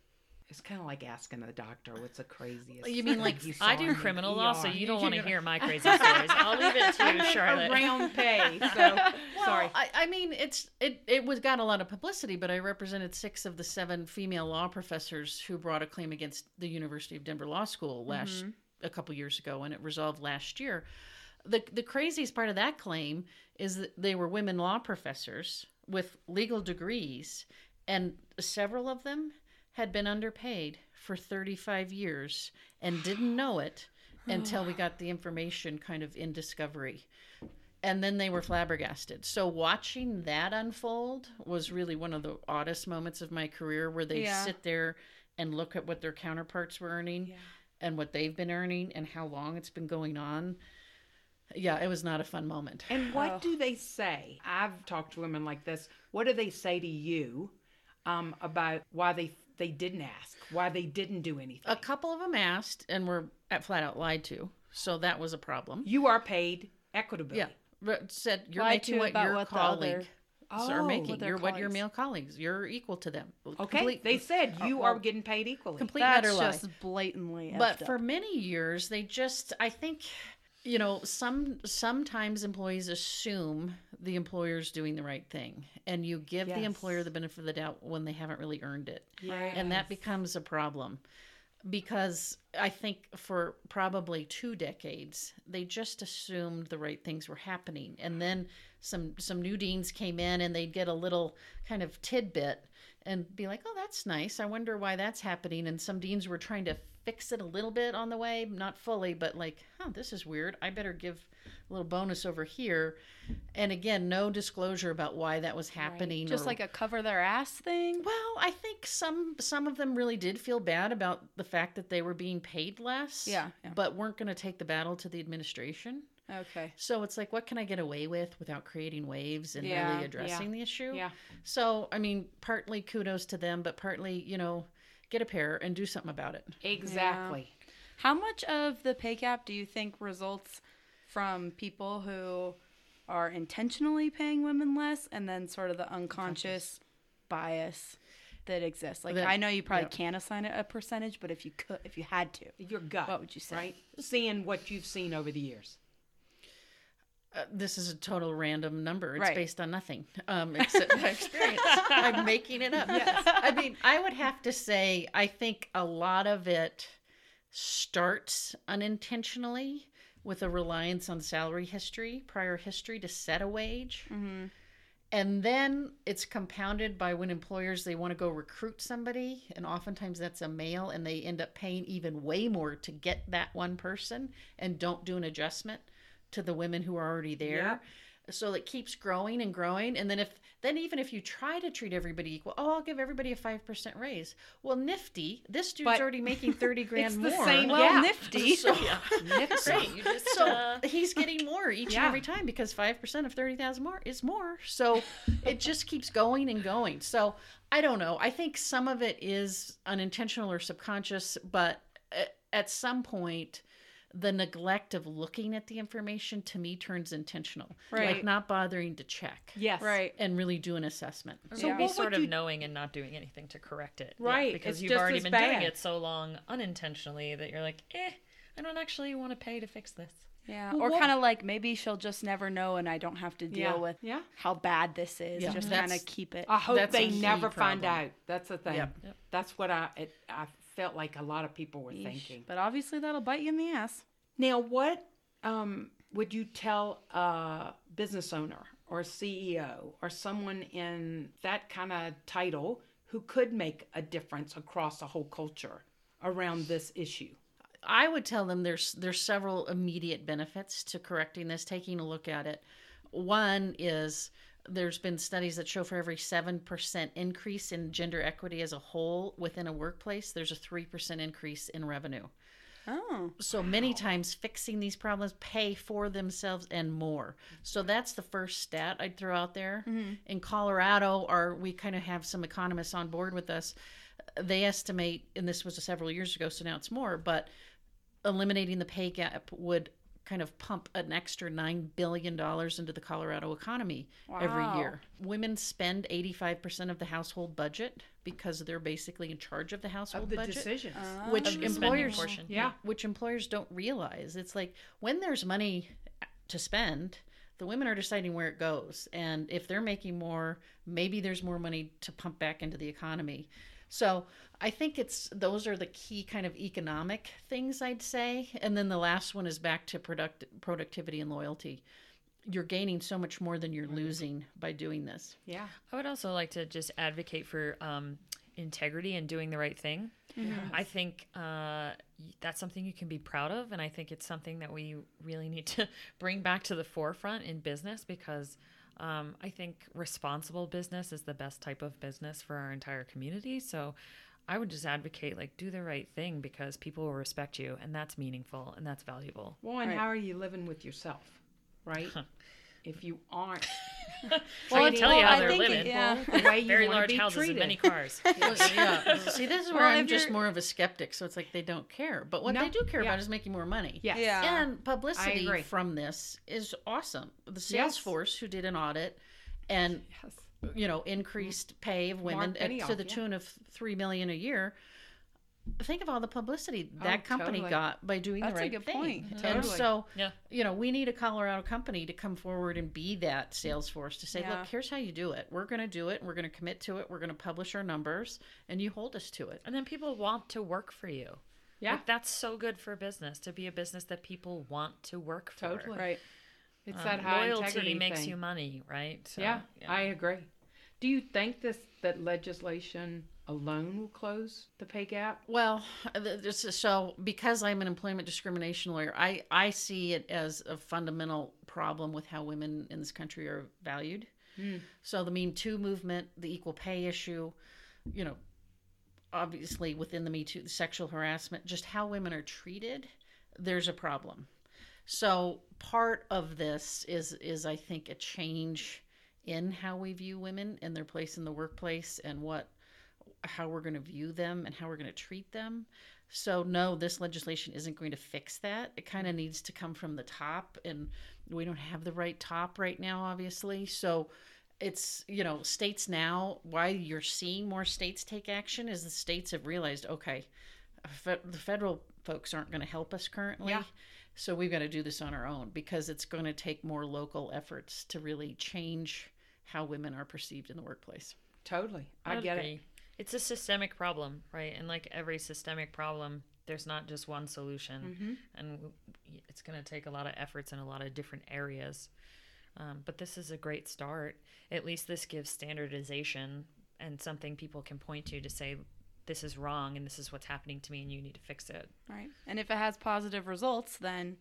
It's kind of like asking a doctor what's the craziest. You mean thing like, you saw I do criminal law, so you don't want to hear my crazy stories. I'll leave it to you, Charlotte. Around pay. So Well, sorry. I, I mean, it's it it was got a lot of publicity, but I represented six of the seven female law professors who brought a claim against the University of Denver Law School last mm-hmm. a couple years ago, and it resolved last year. The the craziest part of that claim is that they were women law professors with legal degrees, and several of them had been underpaid for 35 years and didn't know it until we got the information kind of in discovery and then they were flabbergasted. So watching that unfold was really one of the oddest moments of my career where they Yeah. sit there and look at what their counterparts were earning and what they've been earning and how long it's been going on. Yeah, it was not a fun moment. And what do they say? I've talked to women like this. What do they say to you um, about why they they didn't ask, why they didn't do anything? A couple of them asked and were at flat out lied to. So that was a problem. you are paid equitably. Yeah. But said you're Lied making what your what colleague other- are Oh, making. You're what your male colleagues. You're equal to them. Okay. Complete- they said you well, are getting paid equally. complete That's utter lie. just blatantly. but effed for many years they just i think you know some sometimes employees assume the employer's doing the right thing and you give the employer the benefit of the doubt when they haven't really earned it. Yes. and that becomes a problem because i think for probably two decades they just assumed the right things were happening. And then some some new deans came in and they'd get a little kind of tidbit and be like, oh, that's nice. I wonder why that's happening. And some deans were trying to fix it a little bit on the way, not fully, but like, huh, this is weird. I better give a little bonus over here. And again, no disclosure about why that was happening. Just or- like a cover their ass thing. well, I think some some of them really did feel bad about the fact that they were being paid less. Yeah, yeah. But weren't going to take the battle to the administration. Okay. So it's like, what can I get away with without creating waves and Yeah, really yeah, addressing the issue? yeah. So I mean, partly kudos to them, but partly, you know, get a pair and do something about it. Exactly. How much of the pay gap do you think results from people who are intentionally paying women less and then sort of the unconscious bias that exists? Like That- I know you probably yeah. can't assign it a percentage, but if you could if you had to. Your gut. What would you say? Right? Seeing what you've seen over the years. Uh, this is a total random number. It's Right. based on nothing, um, except my experience. I'm making it up. Yes. I mean, I would have to say, I think a lot of it starts unintentionally with a reliance on salary history, prior history to set a wage. And then it's compounded by when employers they want to go recruit somebody, and oftentimes that's a male, and they end up paying even way more to get that one person, and don't do an adjustment to the women who are already there. So it keeps growing and growing, and then if then even if you try to treat everybody equal, oh, I'll give everybody a five percent raise. Well, nifty, this dude's But already making thirty grand it's more. the same Well, gap. nifty. So, Great. You just so uh, he's getting more each Yeah. and every time because five percent of thirty thousand more is more. So it just keeps going and going. So I don't know. I think some of it is unintentional or subconscious, but at some point, the neglect of looking at the information to me turns intentional. Like not bothering to check Yes. Right. and really do an assessment. So maybe what would sort of you- knowing and not doing anything to correct it. Right, Because it's you've already as been doing it so long unintentionally that you're like, eh, I don't actually want to pay to fix this. Yeah. Well, or kind of like maybe she'll just never know and I don't have to deal Yeah. with Yeah. how bad this is. Yeah. Just kind of keep it. I hope That's they key never find out. That's the thing. Yep. Yep. That's what I it, I felt like a lot of people were Yeesh. thinking. But obviously that'll bite you in the ass. Now, what um, would you tell a business owner or CEO or someone in that kind of title who could make a difference across a whole culture around this issue? I would tell them there's there's several immediate benefits to correcting this, taking a look at it. One is there's been studies that show for every 7% increase in gender equity as a whole within a workplace, there's a 3% increase in revenue. Oh. So many times fixing these problems pay for themselves and more. So that's the first stat I'd throw out there. Mm-hmm. In Colorado, or we kind of have some economists on board with us. They estimate, and this was several years ago, so now it's more, but eliminating the pay gap would kind of pump an extra $9 billion into the Colorado economy every year. Women spend 85% of the household budget because they're basically in charge of the household Of the budget decision. Ah. which Of the spending employers. Yeah. which employers don't realize it's like when there's money to spend the women are deciding where it goes and if they're making more maybe there's more money to pump back into the economy so i think it's those are the key kind of economic things i'd say. And then the last one is back to product productivity and loyalty. You're gaining so much more than you're losing by doing this. Yeah. I would also like to just advocate for um, integrity and doing the right thing. I think uh, that's something you can be proud of, and I think it's something that we really need to bring back to the forefront in business because um, I think responsible business is the best type of business for our entire community. So I would just advocate like do the right thing because people will respect you, and that's meaningful and that's valuable. Well, and Right. how are you living with yourself, right? if you aren't Well, I can tell you how I they're think it- living. yeah. the Very large houses treated. and many cars. yeah. See, this is where Well, I'm just you're- more of a skeptic. So it's like they don't care. But what No, they do care yeah. about is making more money. Yes. Yeah. And publicity from this is awesome. The Yes. Salesforce, who did an audit and Yes. you know increased pay of women at, Benioff, to the yeah. tune of three million a year. Think of all the publicity Oh, that company totally. got by doing that. That's the a right good thing. point. And Totally. so, Yeah. you know, we need a Colorado company to come forward and be that Salesforce to say, Yeah. look, here's how you do it. We're going to do it. We're going to commit to it. We're going to publish our numbers, and you hold us to it. And then people want to work for you. Yeah. Like, that's so good for business to be a business that people want to work for. Totally. Right. It's Um, that high loyalty integrity makes thing. you money, right? So, yeah, I agree. Do you think this that legislation alone will close the pay gap? Well, this is- so because I'm an employment discrimination lawyer, I, I see it as a fundamental problem with how women in this country are valued. Hmm. So the Me Too movement, the equal pay issue, you know, obviously within the Me Too, the sexual harassment, just how women are treated, there's a problem. So part of this is is I think a change in how we view women and their place in the workplace and what how we're going to view them and how we're going to treat them. So no, this legislation isn't going to fix that. It kind of needs to come from the top and we don't have the right top right now obviously. So it's, you know, states now why you're seeing more states take action is the states have realized okay, the federal folks aren't going to help us currently. Yeah. So we've got to do this on our own because it's going to take more local efforts to really change how women are perceived in the workplace. Totally. I I'd get it. It's a systemic problem, right? And like every systemic problem, there's not just one solution, Mm-hmm. and it's going to take a lot of efforts in a lot of different areas. Um, but this is a great start. At least this gives standardization and something people can point to to say, this is wrong and this is what's happening to me and you need to fix it. Right. And if it has positive results, then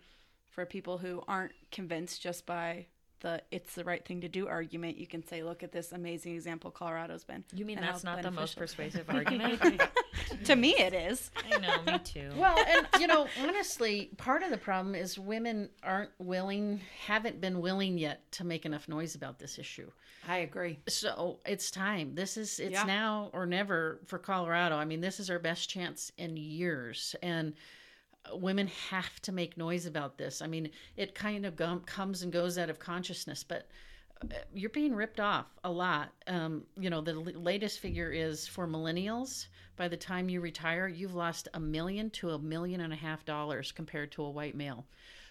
for people who aren't convinced just by the it's the right thing to do argument, you can say, look at this amazing example Colorado's been. You mean that's not the most persuasive argument? to me, it is. I know, me too. Well, and you know, honestly, part of the problem is women aren't willing, haven't been willing yet to make enough noise about this issue. I agree. So it's time. This is it's Yeah. now or never for Colorado. I mean, this is our best chance in years, and women have to make noise about this. I mean, it kind of comes and goes out of consciousness, but uh, you're being ripped off a lot. Um, you know, the l- latest figure is for millennials. By the time you retire, you've lost a million to a million and a half dollars compared to a white male.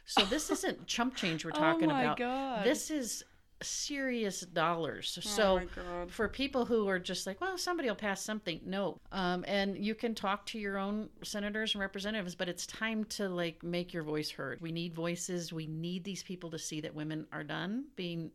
So this isn't chump change we're talking Oh my about. God. This is serious dollars. Oh So for people who are just like, well, somebody will pass something, no. Um, and you can talk to your own senators and representatives, but it's time to like make your voice heard. We need voices. We need these people to see that women are done being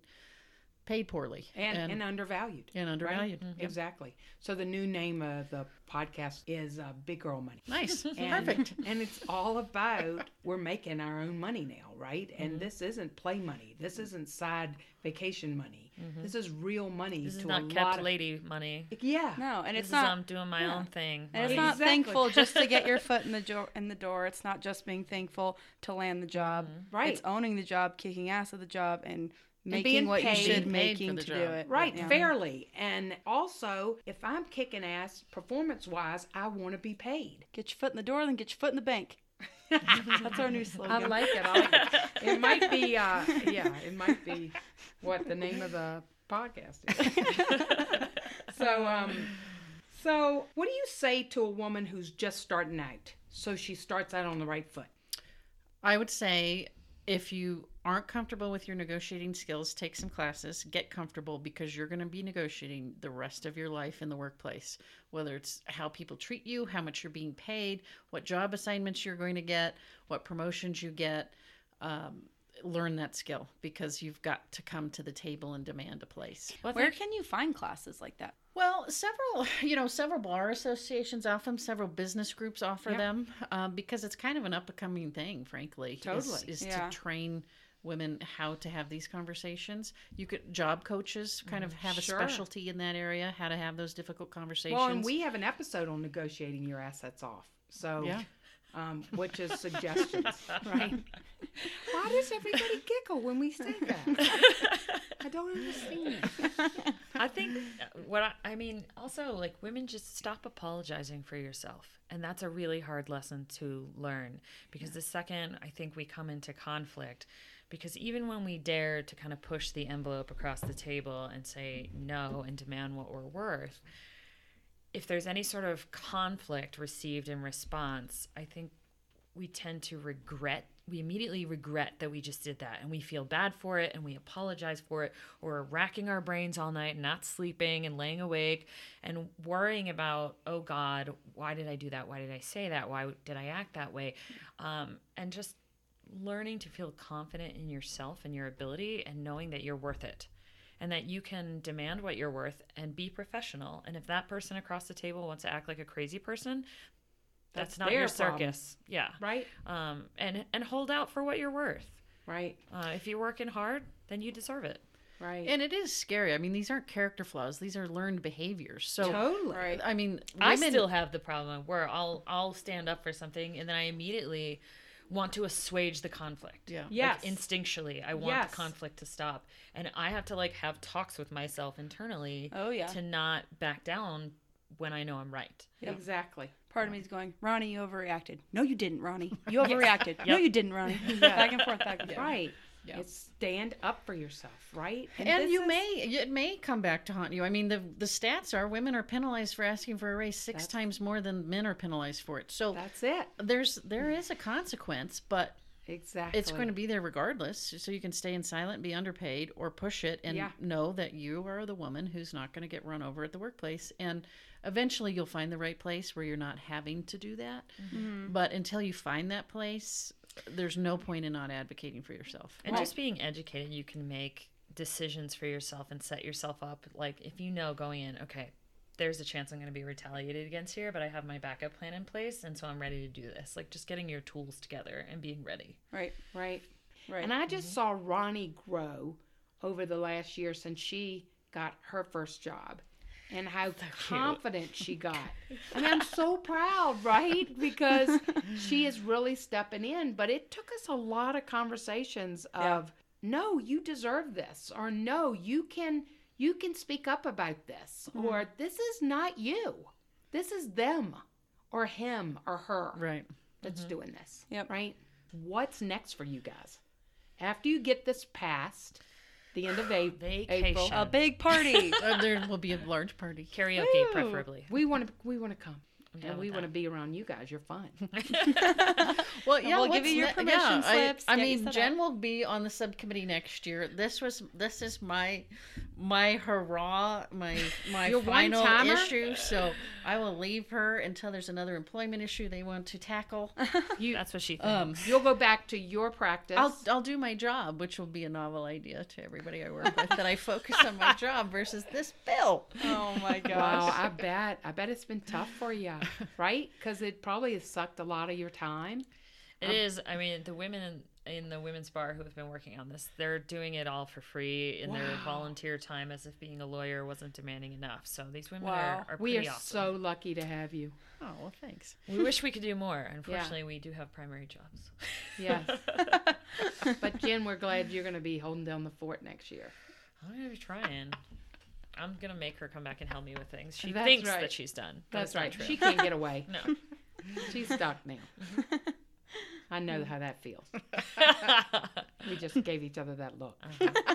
paid poorly And, and, undervalued. and undervalued. Mm-hmm. Right? Exactly. So the new name of the podcast is uh, Big Girl Money. Nice, And, perfect. And it's all about we're making our own money now, right? And mm-hmm. this isn't play money. This mm-hmm. isn't side vacation money. This is real money this is to not a kept lot of lady money. yeah. No, and This it's is not. I'm doing my yeah. own thing. And it's not Exactly. thankful just to get your foot in the door. In the door, it's not just being thankful to land the job. Right. It's owning the job, kicking ass at the job, and making being what paid. you should Being paid for making the to do it. Right, Yeah. fairly. And also, if I'm kicking ass performance wise, I want to be paid. Get your foot in the door, then get your foot in the bank. That's our new slogan. I like it. I like it. It might be, uh, yeah, it might be what the name of the podcast is. so, um, so what do you say to a woman who's just starting out? So she starts out on the right foot. I would say if you aren't comfortable with your negotiating skills, take some classes, get comfortable because you're going to be negotiating the rest of your life in the workplace. Whether it's how people treat you, how much you're being paid, what job assignments you're going to get, what promotions you get. Um, learn that skill because you've got to come to the table and demand a place. Well, Where can you find classes like that? Well, several, you know, several bar associations offer them, several business groups offer Yeah. them um, because it's kind of an up and coming thing, frankly. is- Totally. Is, Yeah. to train women how to have these conversations. You could, job coaches kind of have Sure. a specialty in that area, how to have those difficult conversations. Well, and we have an episode on negotiating your assets off. So, Yeah. um, which is suggestions, right? Why does everybody giggle when we say that? I don't understand. I think uh, what I, I mean, also like women just stop apologizing for yourself. And that's a really hard lesson to learn because the second I think we come into conflict, because even when we dare to kind of push the envelope across the table and say no and demand what we're worth, if there's any sort of conflict received in response, I think we tend to regret we immediately regret that we just did that. And we feel bad for it and we apologize for it. Or we're racking our brains all night not sleeping and laying awake and worrying about oh god why did i do that? Why did i say that? Why did i act that way? Um, and just learning to feel confident in yourself and your ability and knowing that you're worth it and that you can demand what you're worth and be professional. And if that person across the table wants to act like a crazy person, that's, That's not their your problem. circus. Yeah. Right. Um, and and hold out for what you're worth. Right. Uh, if you're working hard, then you deserve it. Right. And it is scary. I mean, these aren't character flaws; these are learned behaviors. So, totally. Right. I mean, I still have the problem where I'll I'll stand up for something and then I immediately want to assuage the conflict. Yeah. Yes. Like instinctually, I want Yes. the conflict to stop, and I have to like have talks with myself internally Oh yeah. to not back down when I know I'm right. Exactly. Part of me is going, Ronnie, you overreacted. No, you didn't, Ronnie. You overreacted. No, you didn't, Ronnie. Back and forth, back and forth. Right. Yeah. It's stand up for yourself, right? And, this you is- may it may come back to haunt you. I mean, the the stats are women are penalized for asking for a raise six That's- times more than men are penalized for it. So That's it. there's there is a consequence, but Exactly. it's going to be there regardless. So you can stay in silent, be underpaid, or push it and Yeah. know that you are the woman who's not going to get run over at the workplace. And eventually you'll find the right place where you're not having to do that. Mm-hmm. But until you find that place, there's no point in not advocating for yourself. And just being educated, you can make decisions for yourself and set yourself up. Like if you know going in, okay, there's a chance I'm going to be retaliated against here, but I have my backup plan in place, and so I'm ready to do this. Like just getting your tools together and being ready. Right. right. Right. And I just mm-hmm. saw Ronnie grow over the last year since she got her first job and how confident she got. I mean, I'm so proud, right? Because she is really stepping in, but it took us a lot of conversations Yeah. of no, you deserve this or no, you can you can speak up about this mm-hmm. or this is not you. This is them or him or her Right. that's mm-hmm. doing this. Yep. Right? What's next for you guys? After you get this passed, the end of a- April, Vacation. A big party. Uh, there will be a large party. Karaoke, preferably. we want to we want to come. Down And we with want to be around you guys. You're fun. Well, yeah, we'll give you your ne- permission yeah, I- slips, I, get you mean, Jen up. will be on the subcommittee next year. This was this is my my hurrah, my my Your final one-timer? issue. So I will leave her until there's another employment issue they want to tackle. You That's what she thinks. Um, you'll go back to your practice. I'll I'll do my job, which will be a novel idea to everybody I work with. that I focus on my job versus this bill. oh my gosh. Wow, I bet. I bet it's been tough for you, right? Because it probably has sucked a lot of your time. It um, is. I mean, the women in, in the women's bar who have been working on this, they're doing it all for free in their volunteer time, as if being a lawyer wasn't demanding enough. So these women Wow. are, are We are awesome. so lucky to have you. Oh well, thanks. We wish we could do more. Unfortunately, we do have primary jobs. Yes. but Jen, we're glad you're going to be holding down the fort next year. I'm gonna be trying. I'm gonna make her come back and help me with things. She That's thinks right. that she's done. but That's right. true. She can't get away. No. She's stuck now. I know how that feels. We just gave each other that look. Uh-huh.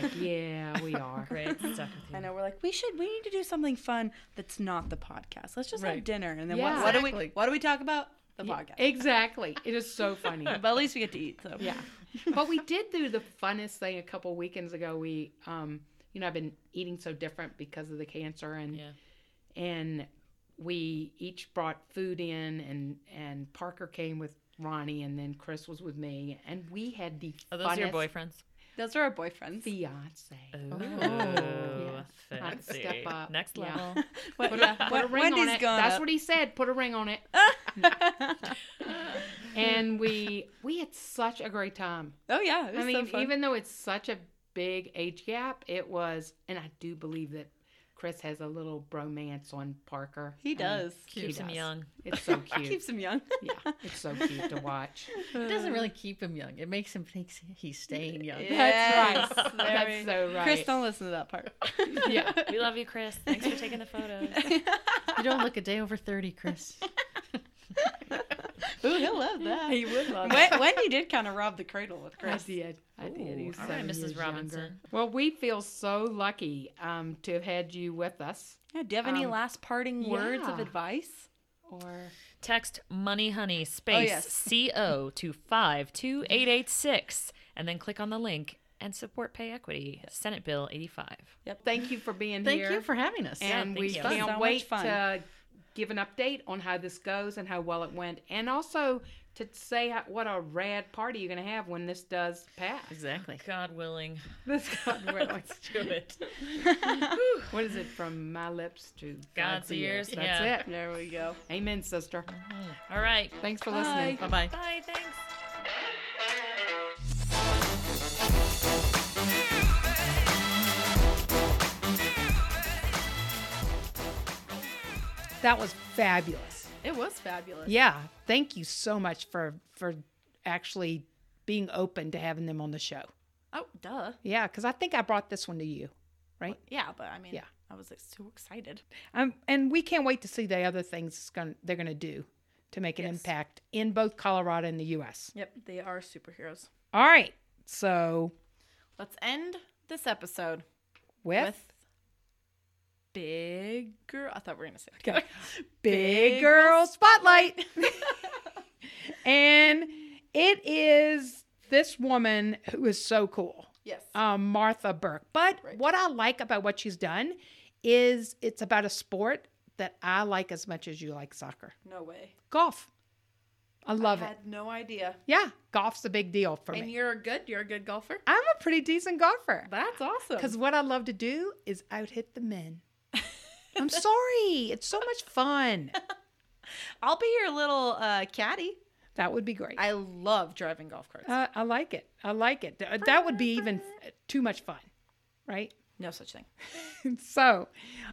Like, yeah, we are. Great. Stuck with you. I know we're like we should we need to do something fun that's not the podcast. Let's just have dinner and then Yeah. what, what do we what do we talk about? The podcast. Exactly. It is so funny. but at least we get to eat. So Yeah. But we did do the funnest thing a couple weekends ago. We, um, you know, I've been eating so different because of the cancer, and Yeah. and we each brought food in, and and Parker came with Ronnie, and then Chris was with me, and we had the Are those your boyfriends? those are our boyfriends. fiance. Ooh, oh. yes. Fancy. step up. Next Yeah. level. What, Put, yeah, a, put a ring Wendy's on it. going That's up. what he said. Put a ring on it. and we we had such a great time. oh yeah, it was I mean, so fun. even though it's such a big age gap, it was, and I do believe that Chris has a little bromance on Parker. he I mean, does. he Keeps him does. young. It's so cute. Keeps him young. yeah, it's so cute to watch. It doesn't really keep him young. It makes him think he's staying young. Yes, That's right. very- That's so right. Chris, don't listen to that part. Yeah. We love you, Chris. Thanks for taking the photos. You don't look a day over thirty, Chris. Ooh, he'll love that. He would love Wen- Wendy did kind of rob the cradle with I Chris. did. I did. Ooh, He's all right, seven Mrs. Robinson. younger. Well, we feel so lucky um, to have had you with us. Yeah, do you have any Um, last parting words of yeah. advice? Or Text Money Honey space yes. C O to five two eight eight six, and then click on the link and support Pay Equity Senate Bill eighty five. thank you for being here. Thank here. you for having us. and thank we you. can't So much wait fun. to give an update on how this goes and how well it went, and also to say how, what a rad party you're going to have when this does pass. Exactly. God willing. This God willing. Let's do it. what is it from my lips to God's ears? That's Yeah. it. There we go. Amen, sister. All right. Thanks for listening. Bye bye. Bye. Thanks. That was fabulous. It was fabulous. Yeah, thank you so much for for actually being open to having them on the show. Oh, duh. Yeah, because I think I brought this one to you, right? Yeah, but I mean, Yeah. I was like, so excited. Um, and we can't wait to see the other things gonna, they're going to do to make an Yes. impact in both Colorado and the U.S. Yep, they are superheroes. All right, so Let's end this episode with, with big girl. I thought we were gonna say it together. Big Girl Spotlight, and it is this woman who is so cool. Yes. um, Martha Burk. But Right. what I like about what she's done is it's about a sport that I like as much as you like soccer. no way. Golf. I love it. I it. had no idea. Yeah, golf's a big deal for And me. you're good. You're a good golfer. I'm a pretty decent golfer. That's awesome. Because what I love to do is out hit the men. I'm sorry. It's so much fun. I'll be your little uh, caddy. That would be great. I love driving golf carts. Uh, I like it. I like it. That would be even too much fun, right? no such thing. so,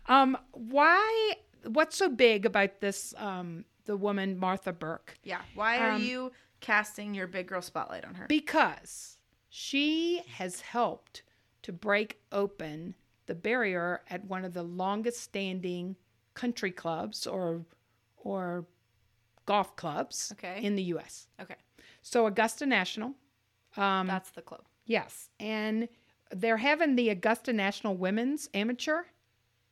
um, why? What's so big about this? Um, the woman Martha Burk, Yeah. Why are Um, you casting your big girl spotlight on her? because she has helped to break open the barrier at one of the longest standing country clubs or or golf clubs Okay. in the U.S. okay. So Augusta National, um, That's the club. Yes, and they're having the Augusta National Women's Amateur.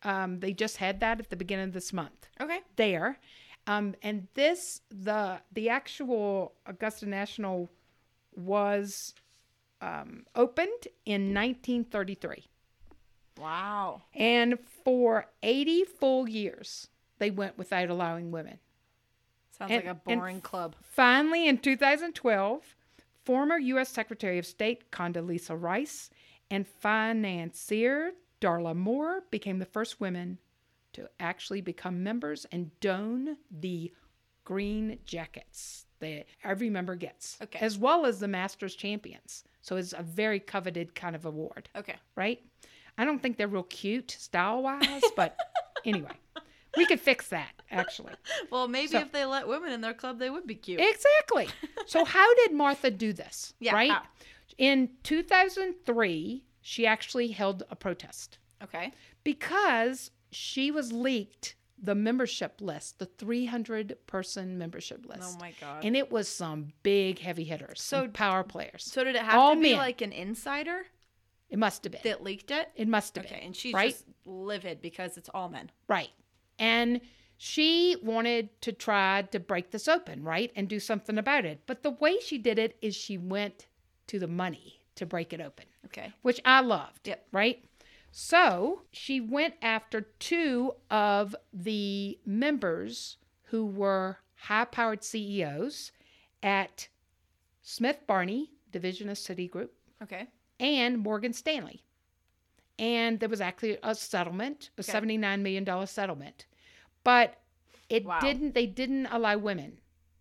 Um, they just had that at the beginning of this month. Okay. There, um, and this the the actual Augusta National was um, opened in 1933, Wow. and for 80 full years they went without allowing women. Sounds And- like a boring club. Finally, in 2012, former U.S. Secretary of State Condoleezza Rice and financier Darla Moore became the first women to actually become members and don the green jackets that every member gets, Okay. as well as the Masters champions. So it's a very coveted kind of award, Okay. right? I don't think they're real cute style wise, but anyway, we could fix that actually. Well, maybe So- if they let women in their club, they would be cute. Exactly. So how did Martha do this? Yeah, Right? how? In 2003, she actually held a protest okay. because she was leaked the membership list, the 300 person membership oh list. Oh my god. And it was some big heavy hitters, So- power players. so did it have all to be men. like an insider it must have been. that leaked it? it must have Okay, been. and she's right? just livid because it's all men. Right. And she wanted to try to break this open, right? And do something about it. But the way she did it is she went to the money to break it open, Okay. which I loved. Yep. Right? So she went after two of the members who were high powered CEOs at Smith Barney, division of Citigroup, Okay. And Morgan Stanley. And there was actually a settlement, a Okay. $79 million settlement. But it Wow. didn't, they didn't allow women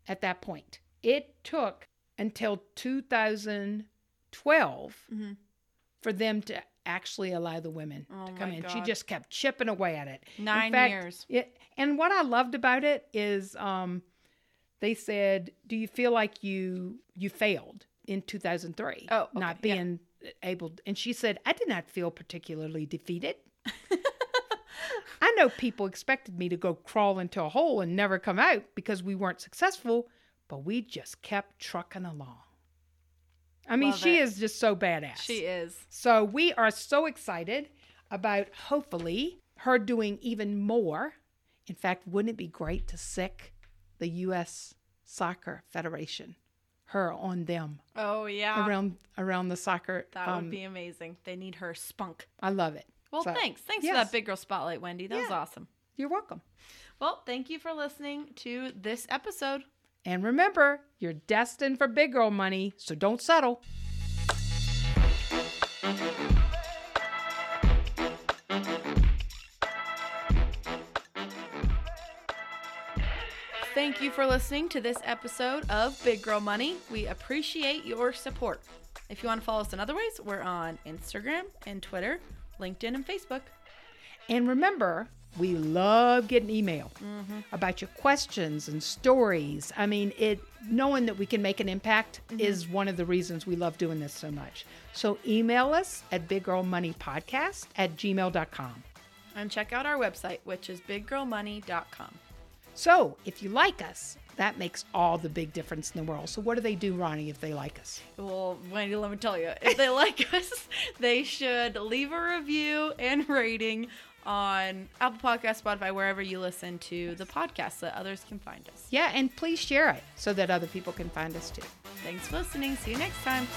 at that point. It took until 2012 Mhm. for them to actually allow the women Oh to come in. She just kept chipping away at it. Nine fact, years. It, and what I loved about it is um, they said, "Do you feel like you you failed in 2003? Oh, okay, not being able." And she said, "I did not feel particularly defeated. I know people expected me to go crawl into a hole and never come out because we weren't successful, but we just kept trucking along." I mean, Love she it. is just so badass. She is. So we are so excited about hopefully her doing even more. In fact, wouldn't it be great to sick the U.S. Soccer Federation, her on them Oh yeah. around around the soccer? that um, would be amazing. They need her spunk. I love it. Well, So, thanks. Thanks for that big girl spotlight, Wendy. That was awesome. You're welcome. Well, thank you for listening to this episode. And remember, you're destined for big girl money, so don't settle. Thank you for listening to this episode of Big Girl Money. We appreciate your support. If you want to follow us in other ways, we're on Instagram and Twitter, LinkedIn, and Facebook. And remember, we love getting email mm-hmm. about your questions and stories. I mean, it knowing that we can make an impact mm-hmm. is one of the reasons we love doing this so much. So email us at biggirlmoneypodcast at gmail.com. And check out our website, which is biggirlmoney.com. So if you like us, that makes all the big difference in the world. So what do they do, Ronnie, if they like us? Well, Wendy, let me tell you, if they like us, they should leave a review and rating on Apple Podcast, Spotify, wherever you listen to the podcast so that others can find us. Yeah, and please share it so that other people can find us too. Thanks for listening. See you next time.